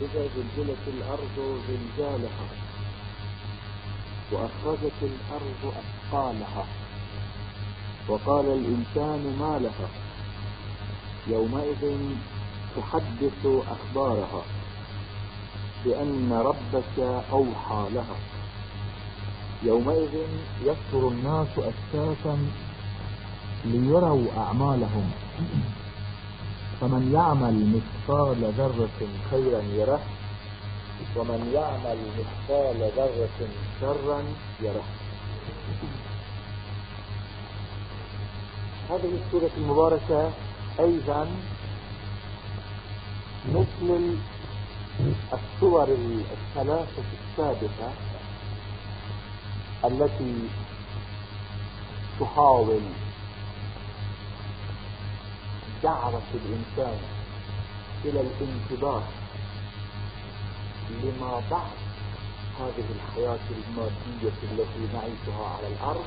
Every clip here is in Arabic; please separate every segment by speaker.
Speaker 1: إذا زلزلت الأرض زلزالها وأخرجت الأرض أثقالها. وقال الإنسان ما لها؟ يومئذ تحدث أخبارها بأن ربك أوحى لها. يومئذ يكثر الناس أساسا ليروا أعمالهم. فمن يعمل مثقال ذرة خيرا يره ومن يعمل مثقال ذرة شرا يره. هذه السورة المباركة أيضا مثل الصور الثلاثة السابقة التي تحاول دعوة الإنسان إلى الانتباه لما بعد هذه الحياة المادية التي نعيشها على الأرض.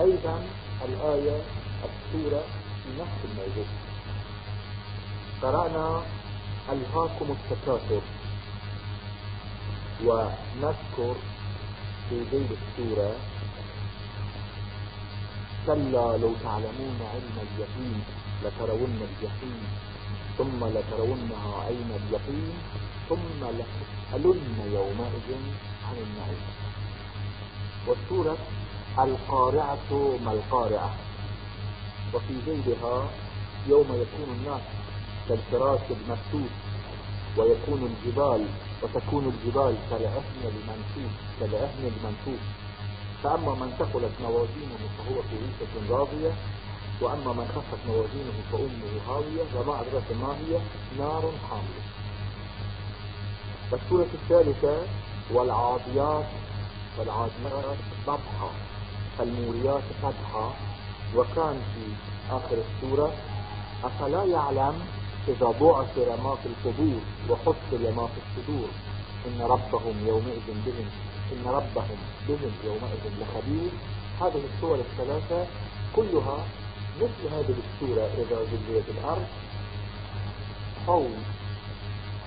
Speaker 1: أيضا الآية السورة في نفس الموضوع. قرأنا ألهاكم التكاثر ونذكر في ذيل السورة كلا لو تعلمون علم اليقين. لترون الجحيم ثم لترونها عين اليقين ثم لتسألن يومئذ عن النعيم. والسورة القارعة ما القارعة؟ وفي جيدها يوم يكون الناس كالفراش المفتوح ويكون الجبال وتكون الجبال كالعهن المنفوش كالعهن المنفوش. فأما من ثقلت موازينه فهو في عيشة راضية وأما من خفت موازينه فأمه هاوية وما أدرك ما هي؟ نار حامية. والسورة الثالثة والعاديات والعاديات ضبحا فالموريات قدحا وكان في آخر السورة أفلا يعلم إذا بعثر ما في القبور وحصل ما في الصدور؟ إن ربهم يومئذ بهم إن ربهم بهم يومئذ لخبير. هذه الصور الثلاثة كلها مثل هذه السورة إذا زلزلت الأرض حول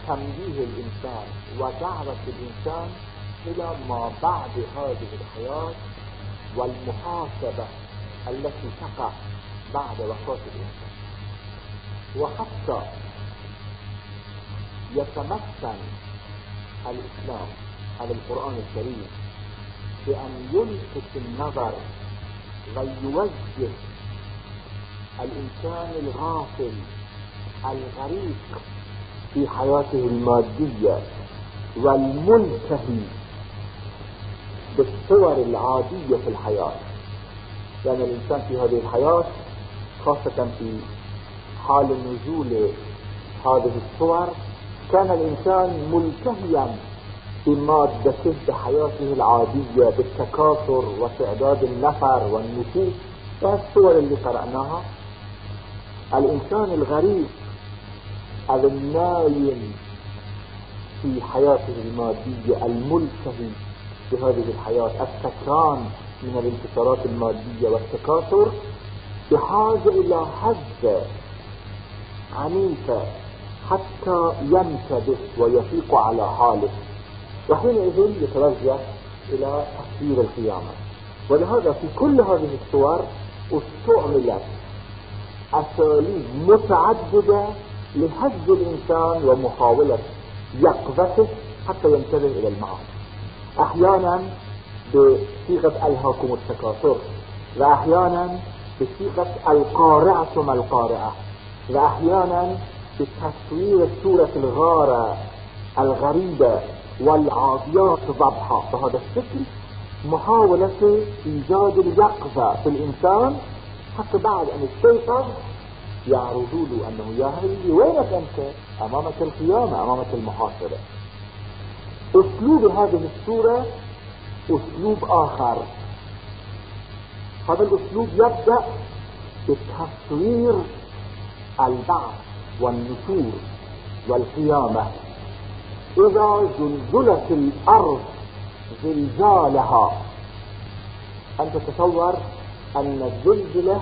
Speaker 1: تنبيه الإنسان ودعوة الإنسان إلى ما بعد هذه الحياة والمحاسبة التي تقع بعد وفاة الإنسان. وحتى يتمثل الإسلام على القرآن الكريم بأن يلفت النظر ويوجه الإنسان الغافل الغريق في حياته المادية والمنتهي بالصور العادية في الحياة. لأن يعني الإنسان في هذه الحياة خاصة في حال نزول هذه الصور كان الإنسان ملتهيا بمادته بحياته العادية بالتكاثر وتعداد النفر والنفوس الصور اللي قرأناها. الإنسان الغريب النايم في حياته المادية الملتهي بهذه الحياة السكران من الانتصارات المادية والتكاثر بحاجة إلى حزة عنيفة حتى ينتبه ويفيق على حاله وحينئذ يتوجه إلى تفسير القيامة. ولهذا في كل هذه الصور استعملت أساليب متعددة لهز الإنسان ومحاولة يقظته حتى ينتبه إلى المعاد أحيانا بصيغة ألهاكم التكاثر وأحيانا بصيغة القارعة ما القارعة وأحيانا بتصوير سورة الغارة الغريبة والعاديات ضبحا بهذا الشكل محاولة إيجاد اليقظة في الإنسان حتى بعد أن استيقظ يعرضوا له أنه يا هلي وينك أنت؟ أمامك القيامة أمامك المحاسبة أسلوب هذه السورة أسلوب آخر. هذا الأسلوب يبدأ بتصوير البعث والنشور والقيامة. إذا زلزلت الأرض زلزالها. أن تتصور أن الزلزلة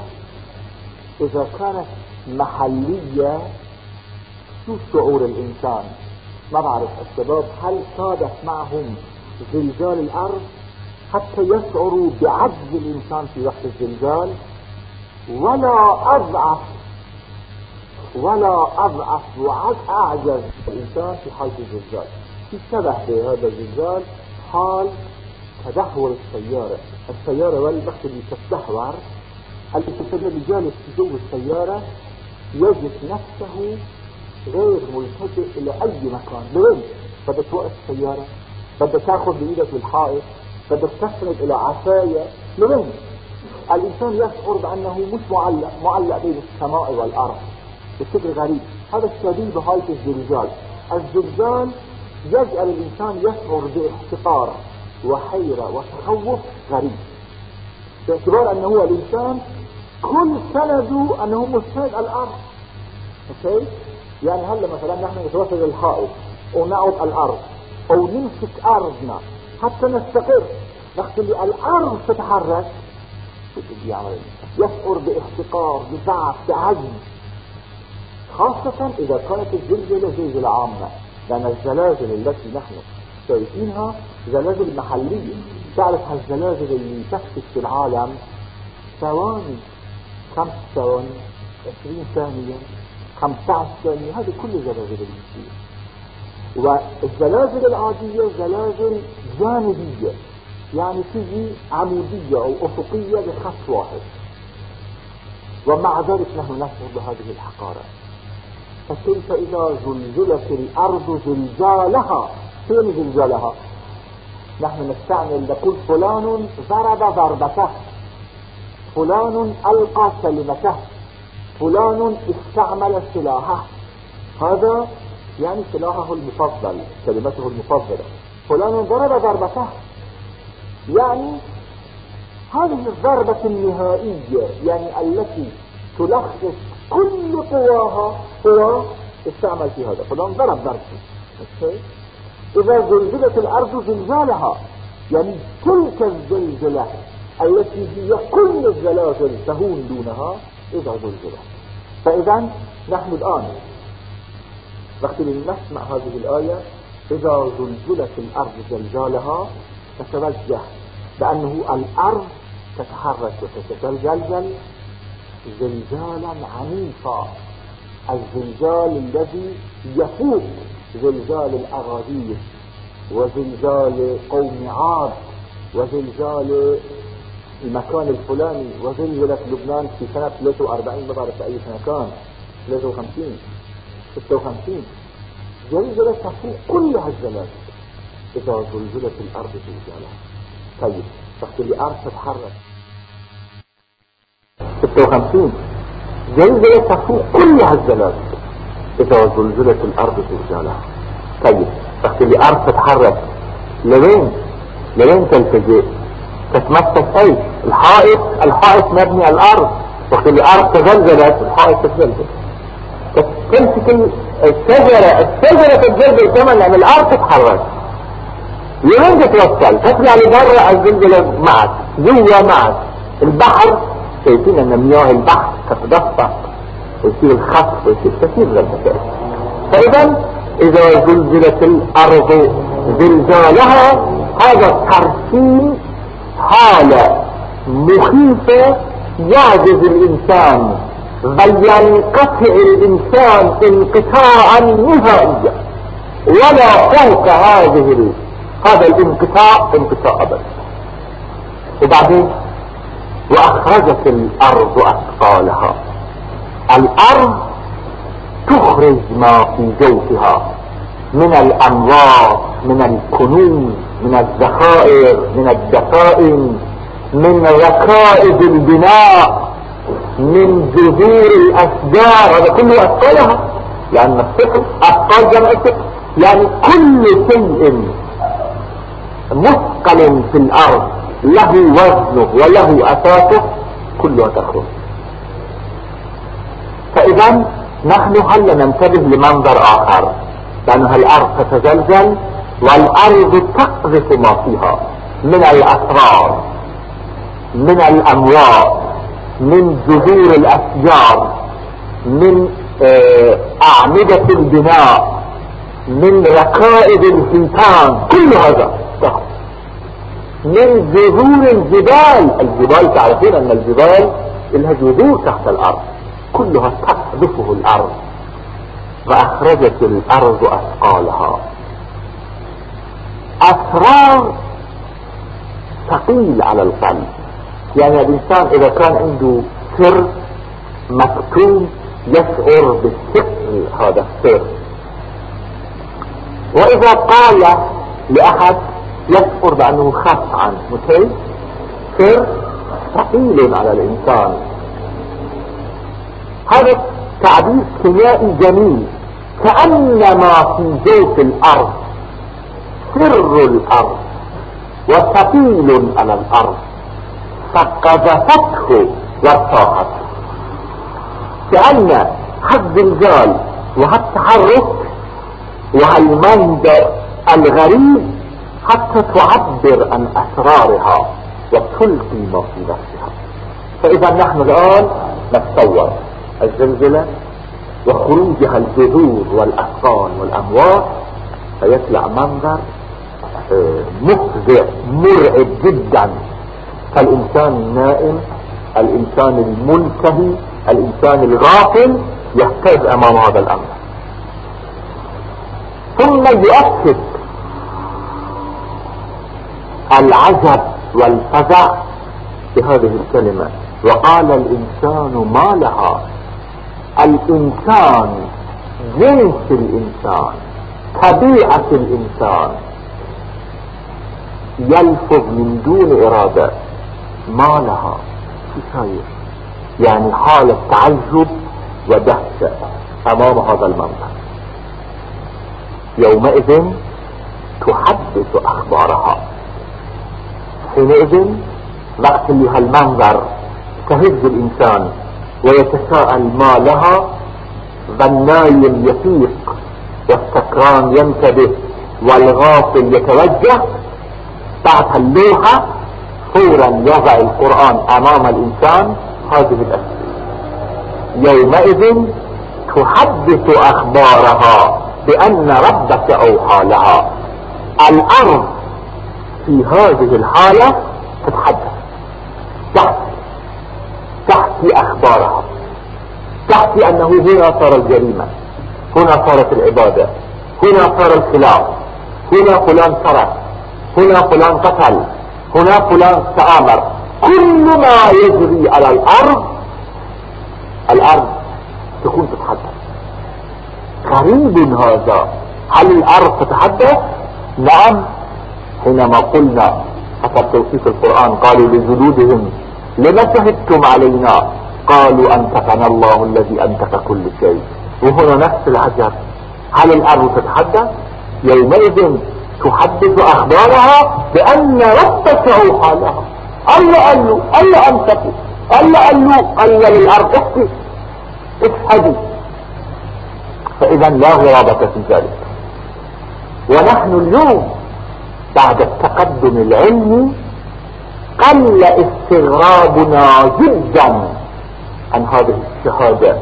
Speaker 1: إذا كانت محلية شو شعور الإنسان؟ ما بعرف الشباب هل صادف معهم زلزال الأرض؟ حتى يشعروا بعجز الإنسان في وقت الزلزال؟ ولا أضعف ولا أضعف وأعجز الإنسان في حالة الزلزال. في شبه بهذا الزلزال حال تدهور السيارة. السيارة والوقت اللي الإنسان اللي جالس في جو السيارة يجد نفسه غير ملتجئ إلى أي مكان. لوين بدك توقف السيارة بدك تاخذ بإيدك الحائط بدك تسند إلى عفاية. لوين الإنسان يشعر بأنه مش معلق معلق بين السماء والأرض. بشكل غريب. هذا الشبيه بهاية الزلزال. الزلزال يجعل الإنسان يشعر باحتقار وحيرة وتخوف غريب. باعتبار أنه هو الإنسان كل سنده أنه مستند الأرض. أوكي؟ يعني هلا مثلا نحن نتوصل للحائط ونعود الأرض أو نمسك أرضنا حتى نستقر. وقت اللي الأرض تتحرك. يعمل يشعر باحتقار بضعف بعجز. خاصة إذا كانت الزلزلة زلزلة عامة لأن الزلازل التي نحن شايفينها زلازل محلية. تعرف هالزلازل اللي تخفت في العالم ثواني. خمس ثواني؟ عشرين ثانية. خمسة ثانية؟ هذه كل زلازل اللي بتصير والزلازل العادية زلازل جانبية. يعني تجي عمودية أو أفقية بخط واحد. ومع ذلك نحن نشعر بهذه الحقارة. فكيف إذا زلزلت الأرض زلزالها؟ فين زلزالها نحن نستعمل نقول فلان ضرب ضربته. فلان ألقى كلمته. فلان استعمل سلاحه. هذا يعني سلاحه المفضل كلمته المفضلة. فلان ضرب ضربته. يعني هذه الضربة النهائية يعني التي تلخص كل قواها هو استعمل في هذا. فلان ضرب ضربته. إذا زلزلت الأرض زلزالها. يعني تلك الزلزلة التي هي كل الزلازل تهون دونها إذا زلزلت. فإذا نحن الآن وقت نسمع هذه الآية إذا زلزلت الأرض زلزالها تتوجه بأنه الأرض تتحرك وتتزلزل زلزالا عنيفا. الزلزال الذي يفوق زلزال الأغاذير وزلزال قوم عاد وزلزال المكان الفلاني وزلزلت لبنان في سنة 43 ما بعرف أي سنة كان؟ 53 56 زلزلة تفوق كل هالزلازل. إذا زلزلت الأرض زلزالها طيب وقت اللي الأرض تتحرك. 56 زلزلة تفوق كل هالزلازل. إذا زلزلت الأرض زلزالها طيب وقت اللي الأرض تتحرك لوين؟ لوين تلتجئ؟ تتمسك أي الحائط الحائط مبني على الأرض وقت اللي الأرض تزلزلت الحائط تتزلزل. تمسك الشجرة الشجرة تتزلزل كمان لأن الأرض تتحرك. لوين تتوصل؟ تطلع لبرا الزلزلة معك؟ جوا معك. البحر شايفين إن مياه البحر تتدفق. ويصير الخطف ويصير كثير من المسائل فإذا إذا زلزلت الأرض زلزالها هذا ترسيم حالة مخيفة يعجز الإنسان بل ينقطع الإنسان انقطاعا نهائيا. ولا فوق هذه هذا الانقطاع انقطاع ابدا. وبعدين وأخرجت الأرض أثقالها. الأرض تخرج ما في جوفها من الاموال من الكنوز من الذخائر من الدفائن من ركائز البناء من جذور الأشجار. هذا كله اثقالها لأن الثقل اثقال جمع الثقل يعني كل شيء مثقل في الأرض له وزنه وله أساسه كلها تخرج. فإذا نحن هل ننتبه لمنظر آخر؟ لأن الأرض تتزلزل والأرض تقذف ما فيها من الأسرار من الاموال من جذور الأشجار من أعمدة البناء من ركائب الحيتان كل هذا ذهب من جذور الجبال الجبال تعرفون أن الجبال لها جذور تحت الأرض. كلها تقذفه الأرض. فأخرجت الأرض أثقالها. أسرار ثقيل على القلب. يعني الإنسان إذا كان عنده سر مكتوم يشعر بالثقل هذا السر. وإذا قال لأحد يشعر بأنه خف عنه مثل سر ثقيل على الإنسان. هذا تعبير كيميائي جميل. كأنما في جوف الأرض سر الأرض وثقيل على الأرض. فقذفته وارتاحته كأن هالزلزال وهالتحرك وهالمنظر الغريب حتى تعبر عن أسرارها وتلقي ما في نفسها فإذا نحن الآن نتصور. الزلزلة وخروجها الجذور والاثقال والأموات فيطلع منظر آه، مفزع مرعب جدا. فالإنسان النائم الإنسان المنتهي الإنسان الغافل يهتز أمام هذا الأمر. ثم يؤكد العجب والفزع بهذه الكلمة. وقال الإنسان ما لها؟ الإنسان جنس الإنسان طبيعة الإنسان. يلفظ من دون إرادة ما لها. شايف؟ يعني حالة تعجب ودهشة أمام هذا المنظر يومئذ تحدث أخبارها. حينئذ وقت اللي هالمنظر تهز الإنسان. ويتساءل ما لها؟ والنايم يفيق والسكران ينتبه والغافل يتوجه. بعد اللوحة فورا يضع القرآن أمام الإنسان. هذه الأسئلة. يومئذ تحدث أخبارها بأن ربك أوحى لها. الأرض في هذه الحالة تتحدث. تحكي تحكي أخبارها. تحكي أنه هنا صار الجريمة. هنا صارت العبادة. هنا صار الخلاف. هنا فلان سرق هنا فلان قتل. هنا فلان تآمر كل ما يجري على الأرض الأرض تكون تتحدث. غريب هذا. هل الأرض تتحدث؟ نعم. حينما قلنا حسب توصيف القرآن قالوا لجلودهم لما شهدتم علينا. قالوا انتقنا الله الذي انتق كل شيء. وهنا نفس العجب. هل الأرض تتحدث؟ يومئذ تحدث أخبارها بأن ربك اوحى لها الله قال له الله انتقي الله قال له قال للأرض احكي. اشهدي فإذا لا غرابة في ذلك. ونحن اليوم بعد التقدم العلمي قل استغرابنا جدا عن هذه الشهادة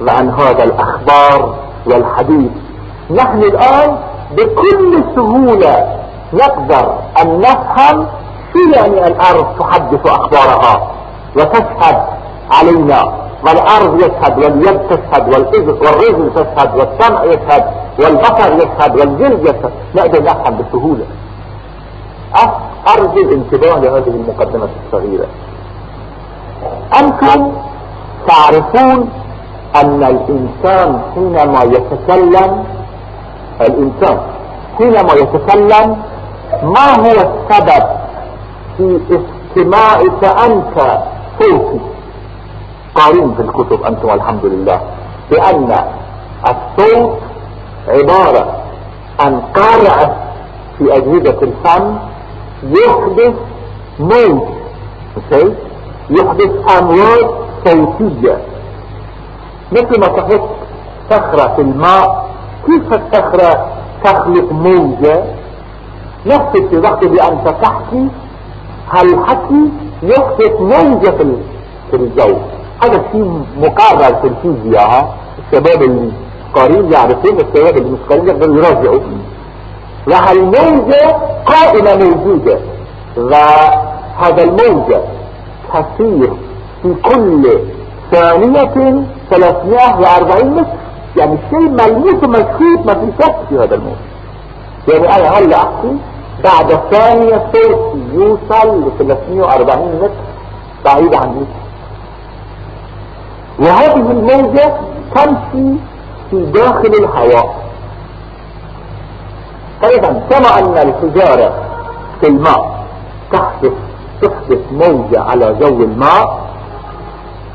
Speaker 1: وعن هذا الأخبار والحديث. نحن الآن بكل سهولة نقدر أن نفهم شو يعني الأرض تحدث أخبارها وتشهد علينا والأرض يشهد واليد تشهد والرجل تشهد والسمع يشهد والبصر يشهد والجلد يشهد. نقدر نفهم بسهولة. ارجو الانتباه لهذه المقدمة الصغيرة. أنتم تعرفون أن الإنسان حينما يتكلم الإنسان حينما يتكلم ما هو السبب في استماعك أنت صوتي؟ قارين في الكتب أنتم الحمد لله بأن الصوت عبارة عن قارعة في أجهزة الفم يحدث موت مثل يحدث امواج صوتية. مثل ما تحط صخرة في الماء كيف الصخرة تخلق موجة؟ نفس اللي انت تحكي هالحكي يحدث موجة في الجو. هذا شيء مقرر في الفيزياء. الشباب اللي قارين يعرفون السيارة اللي مش قارين يقدروا يراجعوا وهالموجة قائمة موجودة. وهذا الموجة تسير في كل ثانية 340 متر. يعني شيء ملموس ومشخوط ما في شك في هذا الموجة. يعني أنا هلا أحكي بعد ثانية صوتي يوصل ل 340 متر بعيد عن متر. وهذه الموجة تمشي في داخل الهواء. أيضا كما أن الحجارة في الماء تحدث تحدث موجة على جو الماء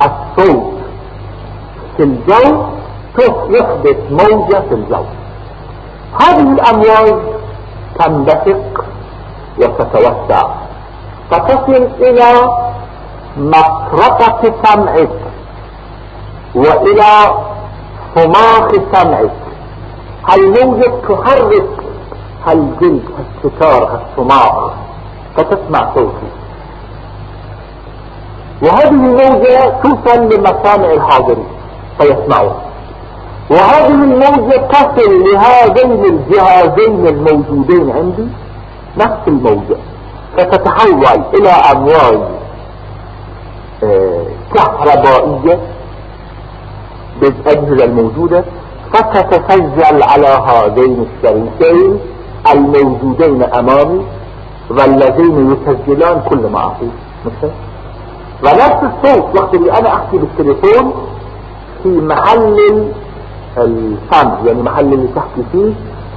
Speaker 1: الصوت في الجو يحدث موجة في الجو. هذه الأمواج تنبثق وتتوسع فتصل إلى مطرقة سمعك وإلى صماخ سمعك. الموجة تحرك الجلد الستار الصماخ فتسمع صوتي. وهذه الموجة توصل لمسامع الحاضرين. فيسمعون. وهذه الموجة تصل لهذين الجهازين الموجودين عندي. نفس الموجة. فتتحول إلى أمواج آه، كهربائية بالأجهزة الموجودة. فتتسجل على هذين الشريكين. الموجودين أمامي والذين يسجلان كل ما أقول مثل ونفس الصوت وقت اللي أنا أحكي بالتليفون في محل الفم يعني محل اللي تحكي فيه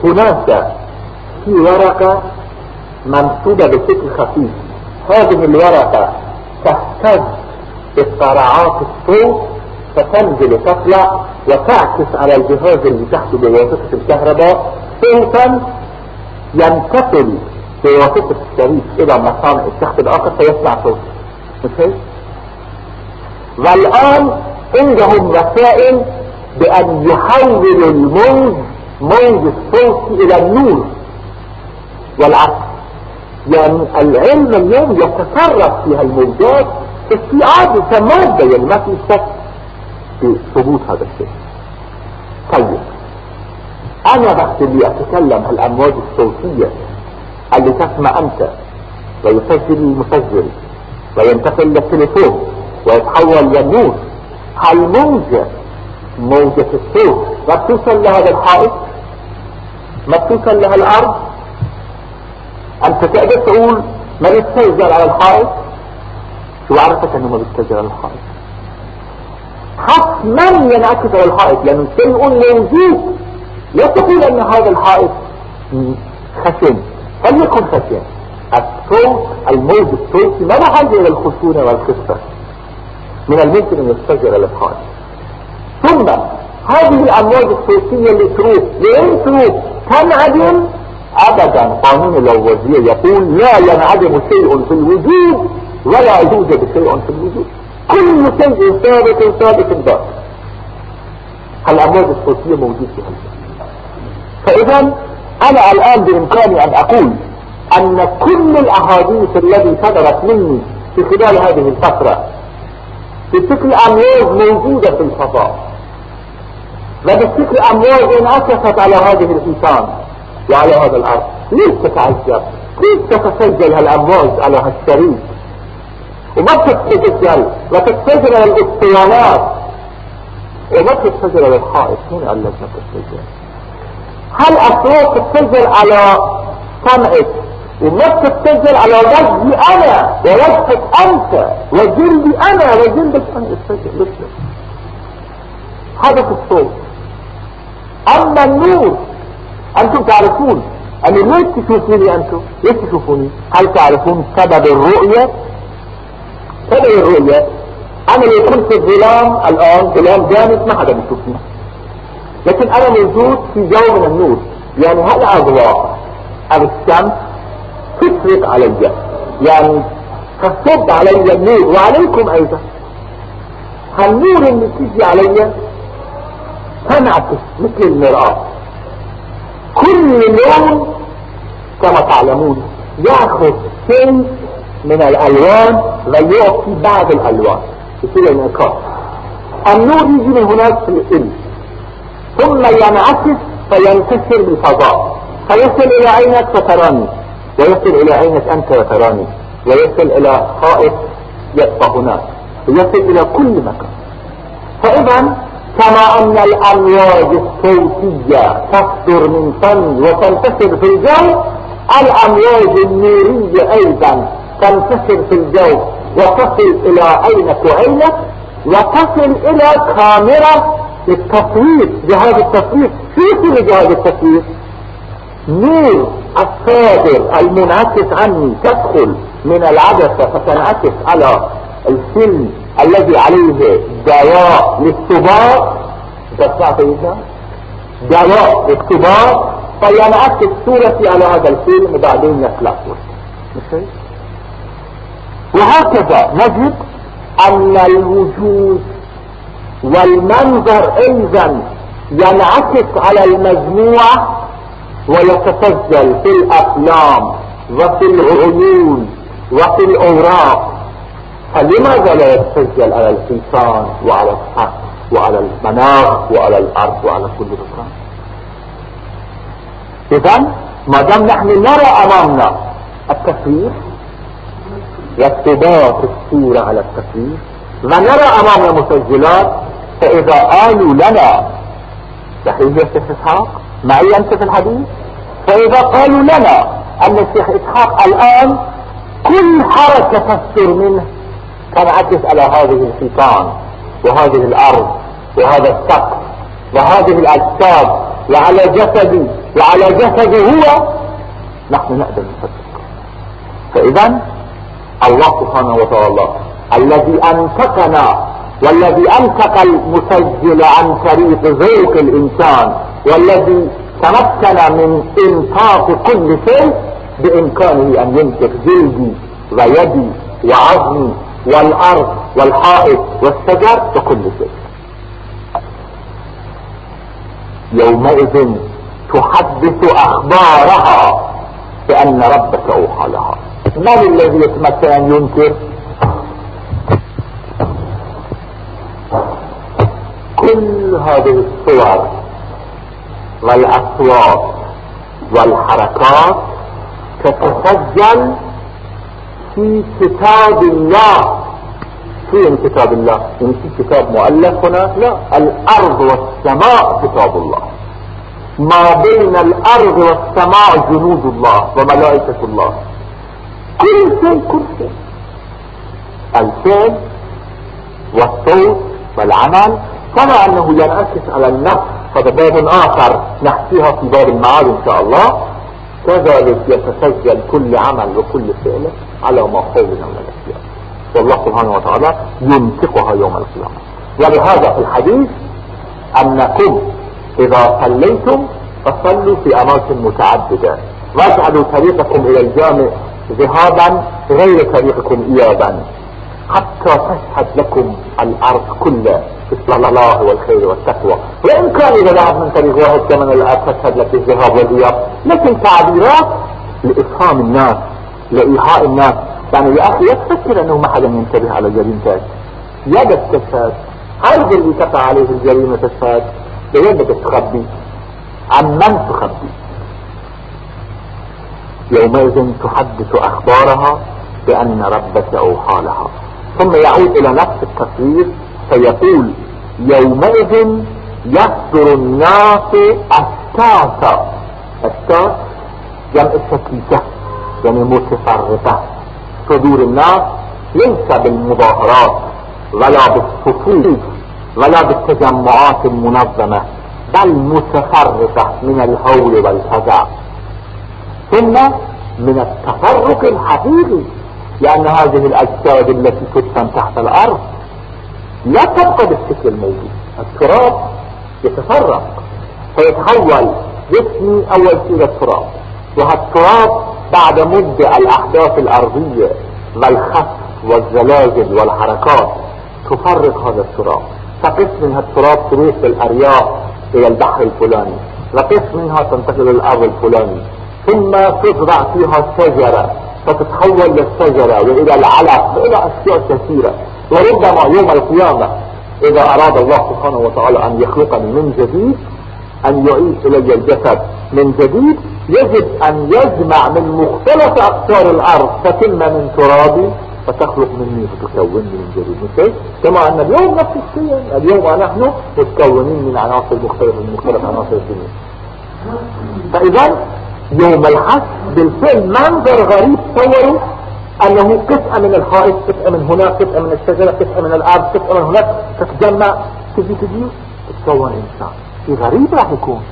Speaker 1: هناك في ورقة منصوبة بشكل خفيف. هذه الورقة تهتز بصراعات الصوت فتنزل تطلع وتعكس على الجهاز اللي تحته بواسطة الكهرباء. صوتا ينتقل بواسطة الشريك إلى مصانع الشخص الآخر فيسمع صوت مش والآن عندهم وسائل بأن يحول الموج موج الصوت إلى النور والعكس يعني العلم اليوم يتصرف في هالموجات استيعاب كمادة يعني ما في شك في ثبوت هذا الشيء. طيب. أنا بحث اللي أتكلم الأمواج الصوتية اللي تسمع أنت ويسجل المسجل وينتقل للتليفون ويتحول للنور هالموجة موجة؟ الصوت. ما بتوصل لهذا الحائط؟ ما بتوصل لها الأرض؟ أنت تقدر تقول ما بيتسجل على الحائط؟ شو عرفت أنه ما بيتسجل على الحائط؟ حتما ينعكس على الحائط؟ لأنه شيء موجود. لا تقول أن هذا الحائط خشن. فليكن خشن؟ الصوت الموج الصوتي ما حاجة إلى الخشونة والخفه من الممكن أن يستجر الحائط ثم هذه الأمواج الصوتية اللي تروح. لين تروح؟ تنعدم؟ ابدا. قانون اللوزيه يقول لا ينعدم شيء في الوجود ولا يوجد شيء في الوجود. كل شيء ثابت ثابت باق الأمواج الصوتية موجود في هذا فإذا أنا الآن بإمكاني أن أقول أن كل الأحاديث التي صدرت مني في خلال هذه الفترة بشكل امواج موجودة في الفضاء وبشكل امواج انعكست على هذه الحيطان وعلى هذا الأرض. ليش تتعجب؟ كيف تتسجل هالأمواج على هالشريك وما تتسجل وتتسجل الاسطوانات وما تتسجل على الحائط مين قال لك ما تتسجل هل اصوات تتسجل على سمعك؟ وما تتسجل على وجهي أنا ووجهك أنت وجلدي أنا وجلدك أنا هذا في الصوت أما النور أنتم تعرفون. أنا ليش تشوفوني أنتم؟ ليش تشوفوني؟ هل تعرفون سبب الرؤية؟ سبب الرؤية. أنا لو كنت في الظلام الآن ظلام جامد ما حدا بيشوفني. لكن أنا موجود في جو من النور يعني هالاضواء أو الشمس تفرق علي. يعني تصد علي النور. وعليكم أيضا. هالنور اللي تيجي علي تنعكس مثل المرآة. كل لون كما تعلمون يأخذ شيء من الألوان ويعطي بعض الألوان. يصير انعكاس النور يجي من هناك في الإل
Speaker 2: ثم ينعكس فينتشر بالفضاء. فيصل إلى عينك فتراني ويصل إلى عينك أنت وتراني ويصل إلى خائف يبقى هناك. ويصل إلى كل مكان. فإذا كما أن الأمواج الصوتية تصدر من فم وتنتشر في الجو الأمواج النورية أيضا تنتشر في الجو وتصل إلى عينك وعينك وتصل إلى كاميرا التصوير جهاز التصوير شو جهاز التصوير نور الصادر المنعكس عني تدخل من العدسة فتنعكس على الفيلم الذي عليه دواء للصباغ تسمع سيدنا؟ دواء للصباغ فينعكس صورتي على هذا الفيلم وبعدين يطلع صورتي. وهكذا نجد أن الوجود والمنظر أيضا ينعكس على المجموعة ويتسجل في الافلام وفي العيون وفي الأوراق. فلماذا لا يتسجل على الحيطان وعلى السقف وعلى المناخ وعلى الأرض وعلى كل مكان؟ اذا ما دام نحن نرى أمامنا التصوير وارتباط الصورة على التصوير ونرى امامنا مسجلات فاذا قالوا لنا صحيح يا شيخ اسحاق؟ معي انت في الحديث فاذا قالوا لنا ان الشيخ اسحاق الان كل حركة تصدر منه تنعكس على هذه الحيطان وهذه الأرض وهذا السقف وهذه الاجساد وعلى جسدي وعلى جسدي هو نحن نقدر نصدق فاذا الله سبحانه وتعالى الذي انتقنا والذي انتق المسجل عن طريق ذوق الإنسان والذي تمكن من إنفاق كل شيء بإمكانه أن ينتق جلدي ويدي وعظمي والأرض والحائط والشجر وكل شيء. يومئذ تحدث أخبارها بأن ربك أوحى لها. من الذي يتمكن أن ينكر كل هذه الصور والأصوات والحركات تتسجل في كتاب الله. فين كتاب الله؟ يعني في كتاب مؤلف هنا؟ لا. الأرض والسماء كتاب الله. ما بين الأرض والسماء جنود الله وملائكة الله. كل شيء كل شيء. الفعل والصوت والعمل كما أنه ينعكس على النفس هذا باب آخر نحكيها في باب المعاد إن شاء الله. كذلك يتسجل كل عمل وكل فعل على ما حولنا من الاشياء والله سبحانه وتعالى ينطقها يوم القيامة. ولهذا في الحديث أنكم إذا صليتم فصلوا في أماكن متعددة. واجعلوا طريقكم إلى الجامع ذهابا غير طريقكم ايابا. حتى تشهد لكم الأرض كلها. بسم الله والخير والتقوى. وإن كان إذا ذهب من طريق واحد كمان الأرض تشهد لك الذهاب والإياب. لكن تعبيرات لإفهام الناس لايحاء الناس. يعني يا أخي يتفكر أنه ما حدا ينتبه على جريمتك يدك تشهد. عرض اللي تقع عليه الجريمة تشهد. بدك تخبي. عن من تخبي؟ يومئذ تحدث أخبارها بأن ربك أوحى لها. ثم يعود إلى نفس التصوير فيقول يومئذ يصدر الناس أشتاتا. أشتات جمع الشكيكة يعني متفرقة صدور الناس ليس بالمظاهرات ولا بالصفوف ولا بالتجمعات المنظمة بل متفرقة من الهول والفزع ثم من التفرق الحقيقي. لأن هذه الأجساد التي تدفن تحت الأرض لا تبقى بالشكل الموجود. التراب يتفرق فيتحول جسمي أول شيء التراب. وهالتراب بعد مدة الأحداث الأرضية والخف والزلازل والحركات تفرق هذا التراب. فقسم من هالتراب تروح للأرياف إلى البحر الفلاني. وقسم منها تنتقل إلى الأرض الفلاني. ثم تزرع فيها شجرة فتتحول للشجرة وإلى العلق وإلى أشياء كثيرة. وربما يوم القيامة إذا أراد الله سبحانه وتعالى أن يخلقني من جديد أن يعيد إلي الجسد من جديد يجب أن يجمع من مختلف أقطار الأرض تتم من ترابي فتخلق مني فتكونني من جديد. مثل كما أن اليوم نفس الشيء اليوم نحن متكونين من عناصر مختلفة من مختلف عناصر الدنيا فإذا يوم الحشر بالفعل منظر غريب صوروا أنه قطعة من الحائط قطعة من هنا قطعة من الشجرة قطعة من الأرض قطعة من هناك. تتجمع تجي تجي تتكون إنسان في غريب راح يكون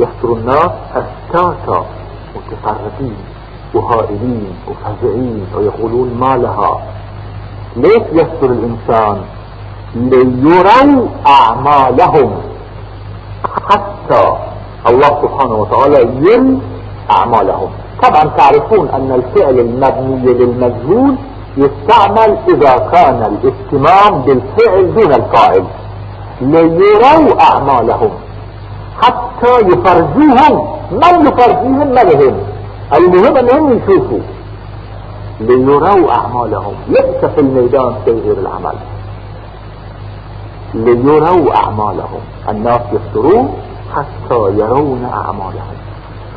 Speaker 2: يحصر الناس أشتاتا متفرقين وهائلين وفزعين ويقولون ما لها. ليش يستر الإنسان؟ ليروا أعمالهم حتى الله سبحانه وتعالى يري أعمالهم. طبعا تعرفون أن الفعل المبني للمجهول يستعمل إذا كان الاهتمام بالفعل دون الفاعل. ليروا أعمالهم. حتى يفرجوهم. من يفرجوهم ما لهم المهم أنهم يشوفوا. ليروا أعمالهم. ليس في الميدان تغيير العمل ليروا أعمالهم. الناس يفترون. حتى يرون أعمالهم.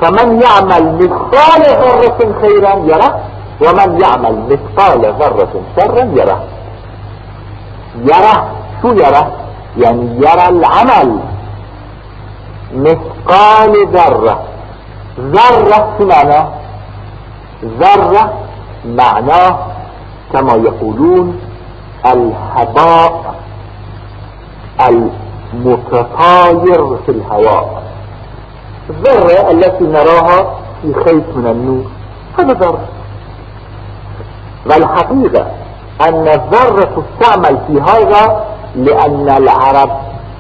Speaker 2: فمن يعمل مثقال ذرة خيرا يره ومن يعمل مثقال ذرة شرا يره. يره شو يره؟ يعني يرى العمل. مثقال ذرة. ذرة شو معناه ذرة معناه كما يقولون الهباء المتطاير في الهواء. الذرة التي نراها في خيط من النور هذا ذرة. والحقيقة أن الذرة تستعمل في هذا لأن العرب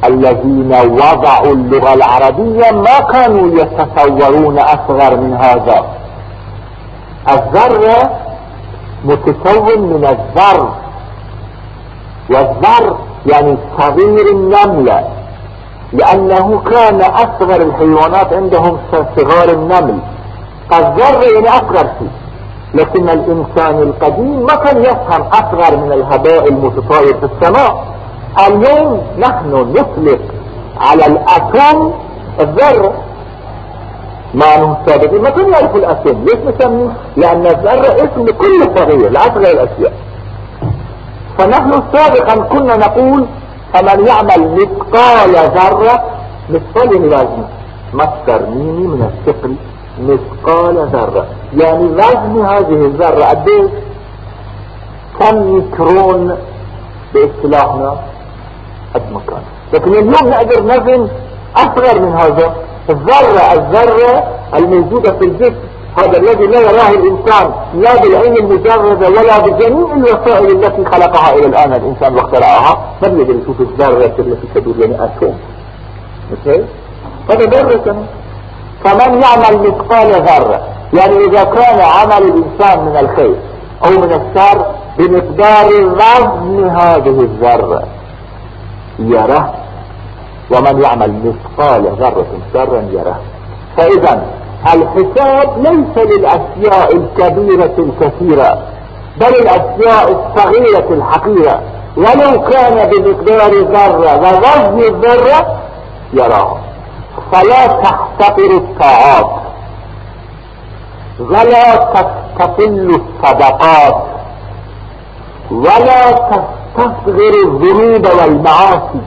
Speaker 2: الذين وضعوا اللغة العربية ما كانوا يتصورون أصغر من هذا. الذرة متكون من الذر والذر يعني صغير النملة لأنه كان أصغر الحيوانات عندهم صغار النمل. الذر يعني أصغر شيء لكن الإنسان القديم ما كان يفهم أصغر من الهباء المتطاير في السماء. اليوم نحن نطلق على الأتم الذرة ما هم سابقين ما كانوا يعرفوا الأتم ليش نسميه؟ لأن الذرة اسم كل صغير لأصغر الأشياء. فنحن سابقا كنا نقول فمن يعمل مثقال ذرة مثقال لازم مصدر ميمي من الثقل مثقال ذرة. يعني وزن هذه الذرة قديش كم ميكرون بإصطلاحنا؟ قد ما كان. لكن اليوم نقدر نزن أصغر من هذا. الذرة الذرة الموجودة في الجسم هذا الذي لا يراه الإنسان لا بالعين المجردة ولا بجميع الوسائل التي خلقها إلى الآن الإنسان واخترعها. ما بيقدر يشوف الذرة التي تدور يعني اتوم مثل هذا ذرة فمن يعمل مثقال ذرة يعني إذا كان عمل الإنسان من الخير أو من الشر بمقدار وزن هذه الذرة. يره ومن يعمل مثقال ذرة شرا يره فإذا الحساب ليس للأشياء الكبيرة الكثيرة بل الأشياء الصغيرة الحقيرة. ولو كان بمقدار ذرة ووزن الذرة يراه. فلا تحتقر الطاعات ولا تستقل الصدقات ولا تستصغر الذنوب والمعاصي.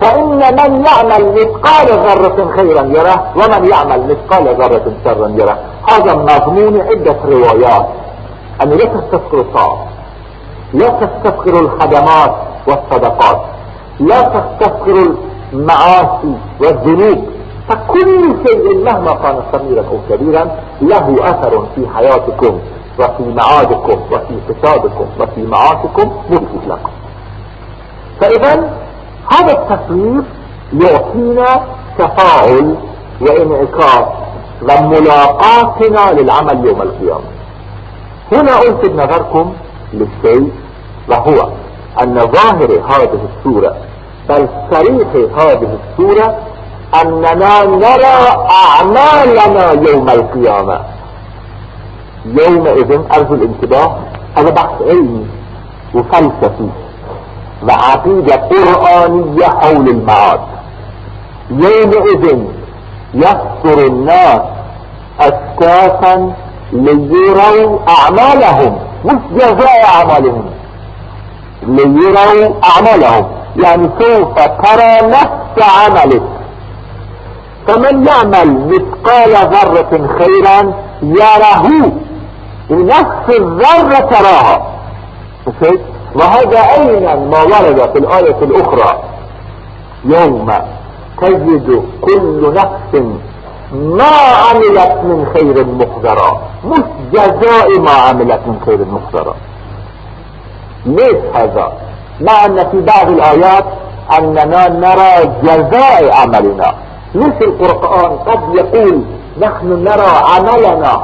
Speaker 2: فإن من يعمل مثقال ذرة خيرا يره ومن يعمل مثقال ذرة شرا يره. هذا مضمون عدة روايات. أن لا تستصغر الطاعات لا تستصغر الخدمات والصدقات لا تستصغر المعاصي والذنوب. فكل شيء مهما كان صغيرا أو كبيرا له أثر في حياتكم وفي معادكم وفي حسابكم وفي معاشكم مفيد لكم. فاذا هذا التصوير يعطينا تفاعل وانعكاس وملاقاتنا للعمل يوم القيامة. هنا ألفت نظركم للشيء وهو أن ظاهر هذه السورة بل صريح هذه السورة أننا نرى أعمالنا يوم القيامة. يومئذ أرجو الانتباه هذا بحث علمي وفلسفي وعقيدة قرآنية حول المعاد. يومئذ يذكر الناس أشكاكا ليروا أعمالهم. مش جزاء أعمالهم. ليروا أعمالهم. يعني سوف ترى نفس عملك فمن يعمل مثقال ذرة خيرا يره. نفس الذرة تراها. وهذا أيضا ما ورد في الآية الأخرى. يوم تجد كل نفس ما عملت من خير مقدرا مش جزاء ما عملت من خير مقدرا ليش هذا؟ مع أن في بعض الآيات أننا نرى جزاء عملنا. ليش القرآن قد يقول نحن نرى عملنا؟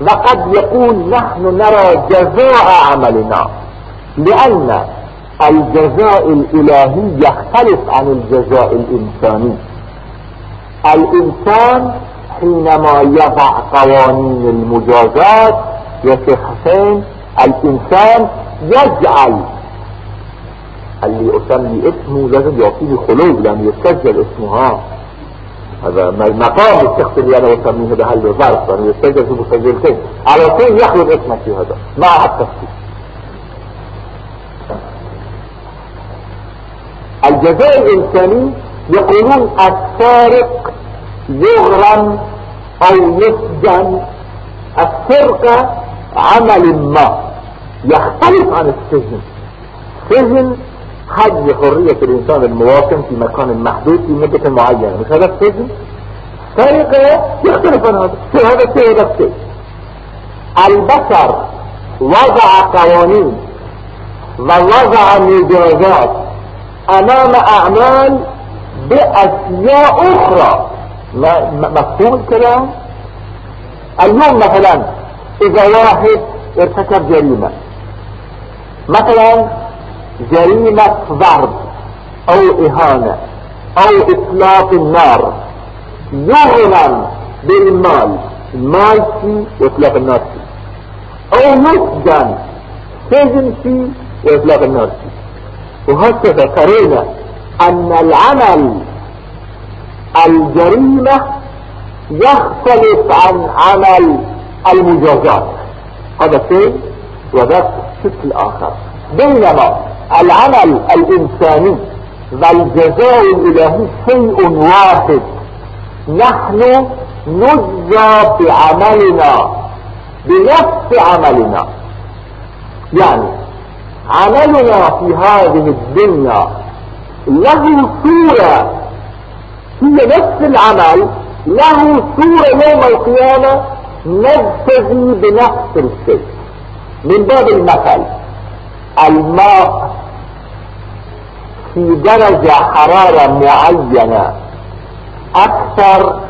Speaker 2: وقد يقول نحن نرى جزاء عملنا. لأن الجزاء الإلهي يختلف عن الجزاء الإنساني. الإنسان حينما يضع قوانين المجازات يا شيخ حسين الإنسان يجعل اللي أسمي اسمه لازم يعطيني خلود لأن يسجل اسمه ها هذا مقام الشخص اللي أنا أسميه بهال الظرف لأنه يسجل في مسجلتين. على طول يخلد اسمك في هذا. مع التفصيل الجزاء الإنساني يقولون السارق يغرم أو يسجن السرقة عمل ما. يختلف عن السجن. السجن حد حرية الإنسان المواطن في مكان محدود في مدة معينة. مش هذا السجن؟ سرقة يختلف عن هذا الشيء؟ هذا الشيء. البشر وضع قوانين ووضع مجازات أمام أعمال بأشياء أخرى. مفهوم الكلام؟ اليوم مثلا إذا واحد ارتكب جريمة. مثلا جريمة ضرب أو إهانة أو اطلاق النار. يغنم بالمال. المال فيه واطلاق النار. فيه أو يسجن سجن فيه واطلاق النار. فيه وهكذا ترون أن العمل الجريمة يختلف عن عمل المجازات. هذا شيء وذاك شكل آخر. بينما العمل الإنساني والجزاء الإلهي شيء واحد. نحن نجزى بعملنا بنفس عملنا. يعني عملنا في هذه الدنيا له صورة. هي نفس العمل له صورة يوم القيامة نجتزي بنفس الشيء. من باب المثل الماء في درجة حرارة معينة أكثر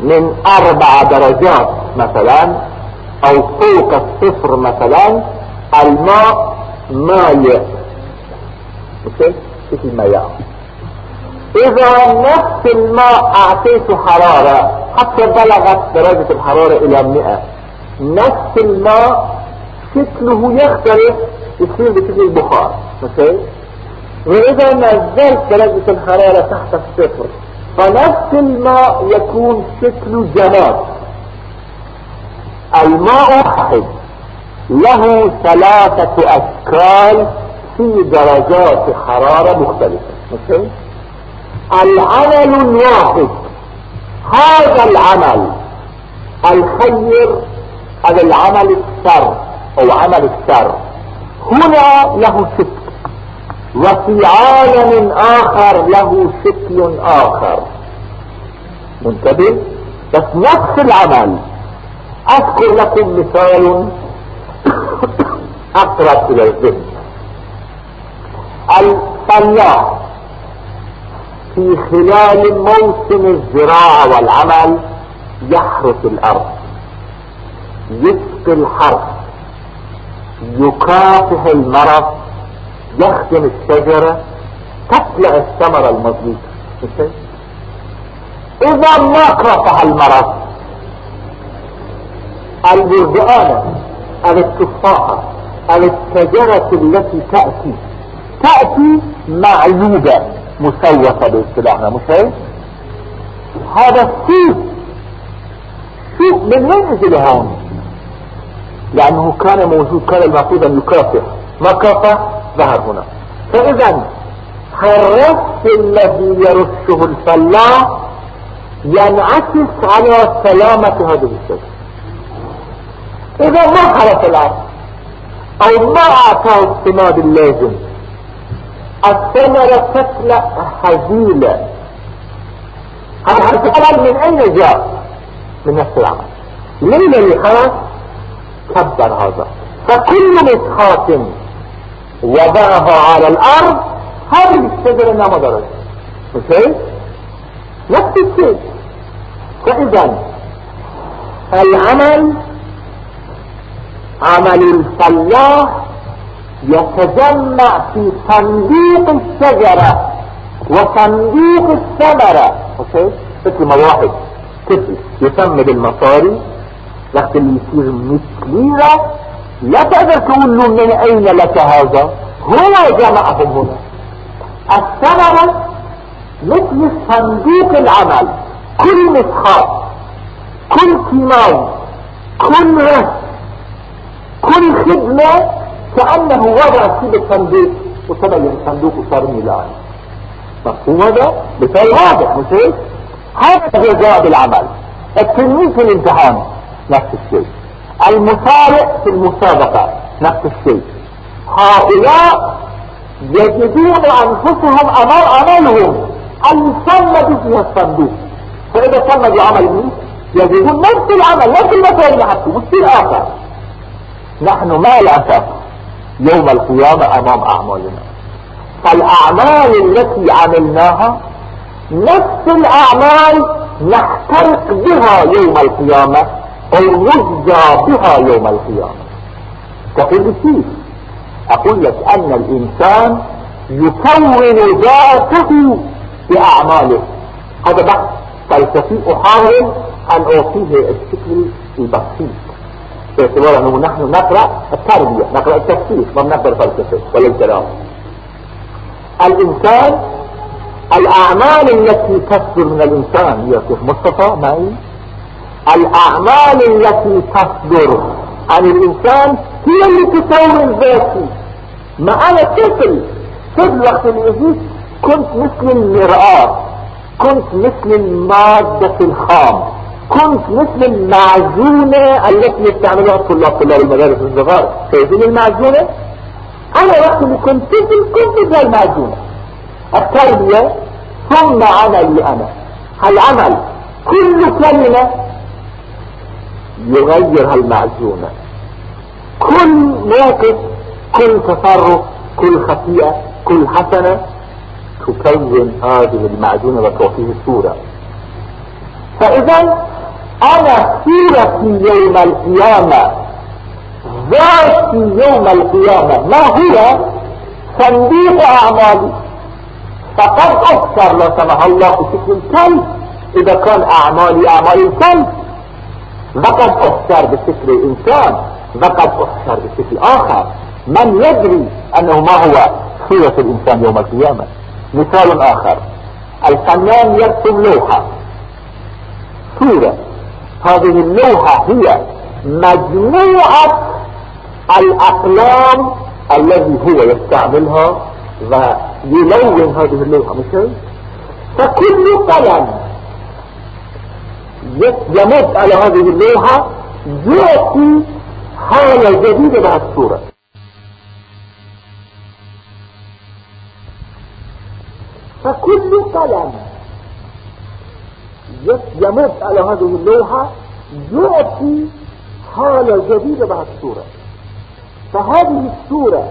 Speaker 2: من أربع درجات مثلا أو فوق الصفر مثلا الماء مالئ مثل المياه إذا نفس الماء اعطيته حرارة حتى بلغت درجة الحرارة إلى مئة. نفس الماء شكله يختلف يصير بشكل البخار. مثل وإذا نزلت درجة الحرارة تحت الصفر فنفس الماء يكون شكله جماد. الماء واحد. له ثلاثة أشكال في درجات حرارة مختلفة. العمل الواحد هذا العمل الخير هذا العمل السر أو عمل السر هنا له شكل وفي عالم آخر له شكل آخر. منتبه؟ بس نفس العمل. أذكر لكم مثال أقرب إلى الذهن. الفلاح في خلال موسم الزراعة والعمل يحرث الأرض يسقي الحرث يكافح المرض يخدم الشجرة تطلع الثمرة المضبوطة إذا ما كافح المرض البرتقانة التفاحة أو الشجرة التي تأتي. تأتي معيوبة مسوسة باصطلاحنا مش هيك هذا السوء سوء من وين هون؟ لأنه كان موجود كان المفروض أن يكافح. ما كافح ظهر هنا. فإذا الرش الذي يرشه الفلاح ينعكس على سلامة هذه الشجرة إذا ما حرف الأرض أو ما اعطاه السماد اللازم. الثمرة تطلع هزيلة. هذا العمل من أين جاء؟ من نفس العمل. اللي خلق كبر هذا. فكل مسخات وضعها على الأرض هذه الشجرة ما درجة مش نفس الشيء. فإذا العمل عمل الفلاح يتجمع في صندوق الشجرة وصندوق الثمرة. مثل ما واحد طفل يسمى بالمصاري؟ وقت اللي يصير مثليرة لا تقدر تقول له من أين لك هذا؟ هو جمعهم هنا. الثمرة مثل صندوق العمل. كل مسخات كل كيمان كل رهن كل خدمة كأنه وضع في الصندوق وتبين الصندوق وصار ميلان. مفهوم هذا؟ مثال واضح مش هيك؟ هذا جزاء بالعمل التلميذ في الامتحان نفس الشيء. المسارع في المسابقة نفس الشيء. هؤلاء يجدون أنفسهم امام عملهم أن صمدوا فيها الصندوق. فإذا صمدوا عمل يجدون نفس العمل نفس المسائل اللي حطوا مش اخر نحن ما الأسف يوم القيامة أمام أعمالنا. فالأعمال التي عملناها نفس الأعمال نحترق بها يوم القيامة أو نجزى بها يوم القيامة. تقول كيف أقول لك أن الإنسان يكون ذاته بأعماله. هذا بحث فلسفي أحاول أن أعطيه الشكل البسيط. باعتبار انه نحن نقرأ التربية نقرأ التفسير ما بنقرأ الفلسفة ولا الكلام الإنسان الأعمال التي تصدر من الإنسان يا شيخ مصطفى؟ معي. الأعمال التي تصدر عن الإنسان هي اللي تكون ذاتي ما أنا طفل طفل وقت اللي كنت مثل المرآة كنت مثل المادة الخام. كنت مثل المعجونة التي يستعملها الطلاب طلاب المدارس الصغار. شايفين المعجونة أنا وقت اللي كنت طفل كنت مثل المعجونة التربية ثم عملي أنا. العمل كل كلمة يغير هالمعجونة كل موقف كل تصرف كل خطيئة كل حسنة تكون هذه المعجونة وتعطيه الصورة. فإذا أنا صورتي يوم القيامة. ذاتي يوم القيامة. ما هو صندوق أعمالي. فقد أكثر لو سمح الله بشكل كلب إذا كان أعمالي أعمال الكلب وقد احشر بشكل إنسان. وقد احشر بشكل آخر. من يدري أنه ما هو صورة الإنسان يوم القيامة؟ مثال آخر. الفنان يرسم لوحة. صورة هذه اللوحة هي مجموعة الأقلام الذي هو يستعملها ويلون هذه اللوحة مش فكل قلم يمد على هذه اللوحة يأتي حالة جديدة مع الصورة. فكل قلم يمد على هذه اللوحة يعطي حالة جديدة مع الصورة فهذه الصورة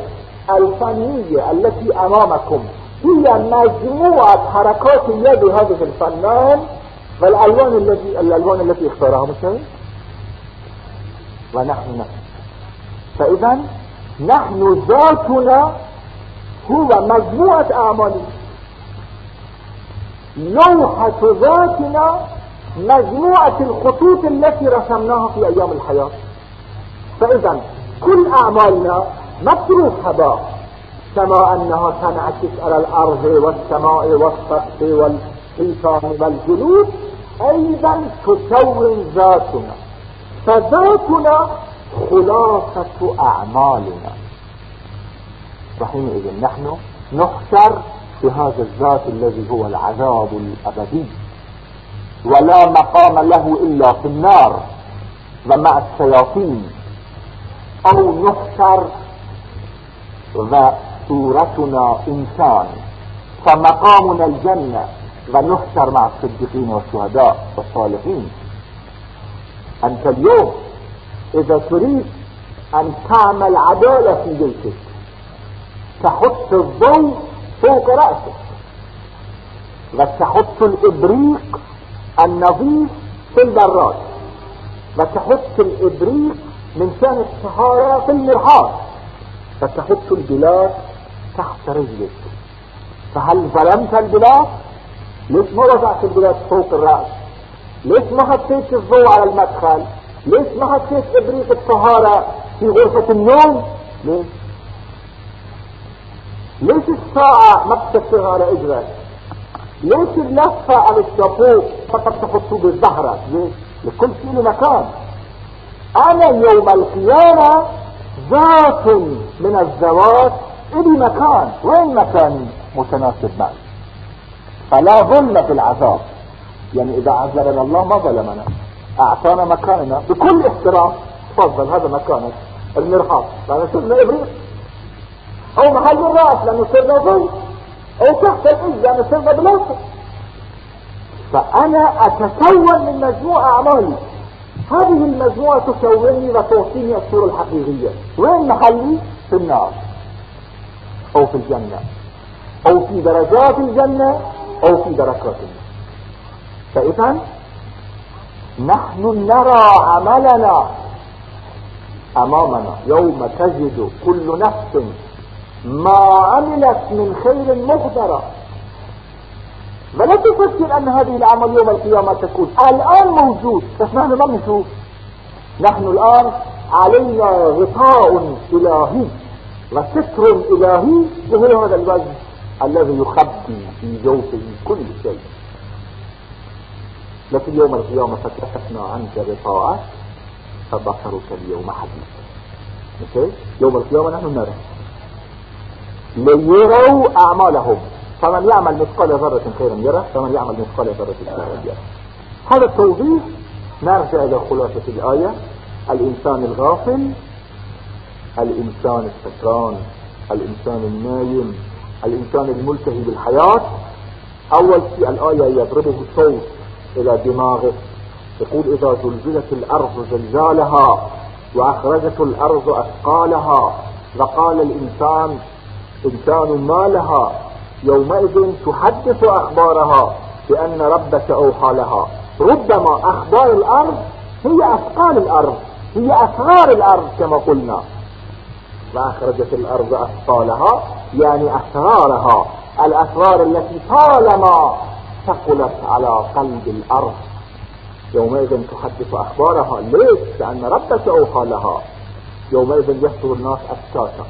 Speaker 2: الفنية التي أمامكم هي مجموعة حركات اليد هذا الفنان والألوان التي الألوان التي اختارها مثلا؟ ونحن نحن. فإذا نحن ذاتنا هو مجموعة أعمالنا لوحة ذاتنا مجموعة الخطوط التي رسمناها في أيام الحياة. فإذا كل أعمالنا متروك هباء كما أنها تنعكس على الأرض والسماء والسقف والحيطان والجلود أيضا تكون ذاتنا. فذاتنا خلاصة أعمالنا. وحينئذ نحن نحشر بهذا الذات الذي هو العذاب الأبدي. ولا مقام له إلا في النار ومع الشياطين. أو نحشر وصورتنا إنسان. فمقامنا الجنة ونحشر مع الصديقين والشهداء والصالحين. أنت اليوم إذا تريد أن تعمل عدالة في بيتك تحط الضوء فوق رأسك وتحط الإبريق النظيف في البراد. وتحط الإبريق من شان الطهارة في المرحاض. فتحط البلاد تحت رجلك. فهل ظلمت البلاد ليش ما وضعت البلاد فوق الرأس؟ ليش ما حطيت الضوء على المدخل؟ ليش ما حطيت إبريق الطهارة في غرفة النوم؟ ليش ليش الساعة ما بتكسرها على اجرك ليش اللفة على الشابو فقط تحطوه بالظهرة ليش لكل شيء مكان. أنا يوم القيامة ذات من الذوات الي مكان. وين مكاني؟ متناسب معي. فلا ظلم في العذاب يعني إذا عذبنا الله ما ظلمنا. أعطانا مكاننا. بكل احترام تفضل هذا مكانك. المرحاض لأنه صرنا ابريق أو محل الراس لأنه صرنا ظل أو تحت الايد لأنه صرنا بلاصه فأنا أتكون من مجموعة اعمالي هذه المجموعة تكونني وتعطيني الصورة الحقيقية. وين محلي؟ في النار. أو في الجنة. أو في درجات الجنة. أو في دركات النار فإذا نحن نرى عملنا. أمامنا يوم تجد كل نفس ما عملت من خير مقدرة. ولا تفكر أن هذه الأعمال يوم القيامة تكون. الآن موجود. بس نحن ما نشوف نحن الآن علينا غطاء إلهي وستر إلهي وهو هذا الوجه الذي يخبي في جوفه كل شيء. لكن يوم القيامة فكشفنا عنك غطاءك فبصرك اليوم حديث. يوم القيامة نحن نرى. ليروا أعمالهم. فمن يعمل مثقال ذرة خيرا يره فمن يعمل مثقال ذرة شرا يره. هذا التوضيح نرجع إلى خلاصة الآية. الإنسان الغافل الإنسان السكران الإنسان النايم الإنسان الملتهي بالحياة. أول شيء الآية يضربه صوت إلى دماغه. يقول إذا زلزلت الأرض زلزالها وأخرجت الأرض أثقالها. وقال الإنسان إنسان ما لها يومئذ تحدث أخبارها بأن ربك أوحى لها. ربما أخبار الأرض هي أثقال الأرض هي أسرار الأرض كما قلنا. وأخرجت الأرض أثقالها يعني أسرارها. الأسرار التي طالما ثقلت على قلب الأرض. يومئذ تحدث أخبارها. ليش؟ لأن ربك أوحى لها. يومئذ يصدر الناس أشتاتا.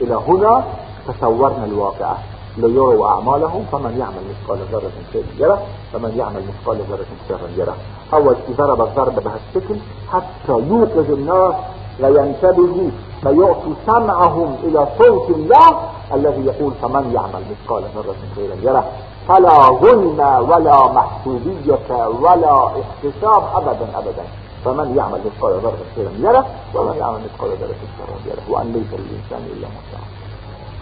Speaker 2: إلى هنا تصورنا الواقعة. ليروا أعمالهم فمن يعمل مثقال ذرة خيرا يره فمن يعمل مثقال ذرة شرا يره. شيء ضرب الضرب بهالشكل حتى يوقظ الناس وينتبهوا فيعطوا سمعهم إلى صوت الله الذي يقول فمن يعمل مثقال ذرة خيرا يره. فلا ظلم ولا محسوبية ولا احتساب أبدا أبدا. فمن يعمل مثقال ذرة خيرا يره ومن يعمل مثقال ذرة شرا يره. وأن ليس للإنسان إلا ما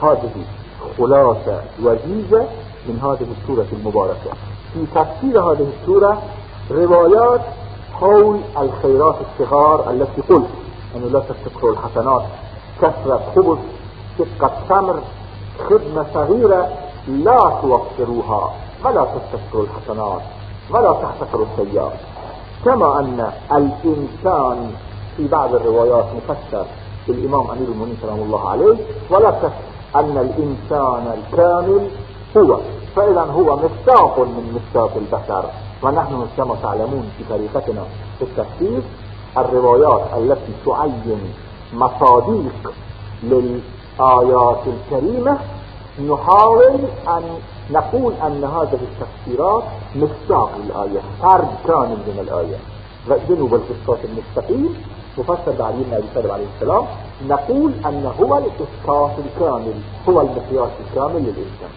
Speaker 2: هذه خلاصة وجيزة من هذه السورة المباركة. في تفسير هذه السورة روايات حول الخيرات الصغار التي قلت. أنه لا تفتكروا الحسنات. كثرة خبز شقة تمر خدمة صغيرة لا توفروها. ولا تستكثروا الحسنات. ولا تحتكروا السيئات. كما أن الإنسان في بعض الروايات مفسر بالإمام أمير المؤمنين سلام الله عليه ولا أن الإنسان الكامل هو. فإذا هو مفتاح من مفتاح البشر. ونحن كما تعلمون في طريقتنا في التفسير الروايات التي تعين مصاديق
Speaker 1: الآيات الكريمة نحاول أن نقول أن هذه التفسيرات مصداق الآية فرد كامل من الآية. جنوب القسطاس المستقيم. بعلي بن أبي طالب عليه السلام نقول أن هو القسطاس الكامل هو المقياس الكامل للإنسان.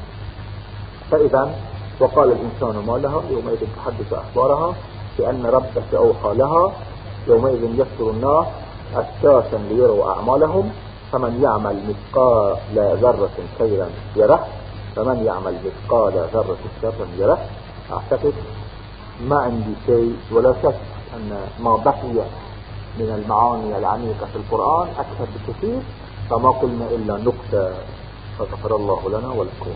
Speaker 1: فإذا وقال الإنسان ما لها يومئذ تحدث أخبارها بأن ربك أوحى لها يومئذ يكثر الناس أساسا ليروا أعمالهم فمن يعمل مثقال ذرة خيرا يره فمن يعمل مثقال ذرة شرا يره. أعتقد ما عندي شيء ولا شك أن ما بقي من المعاني العميقة في القرآن أكثر بكثير فما قلنا إلا نقطة فغفر الله لنا ولكم.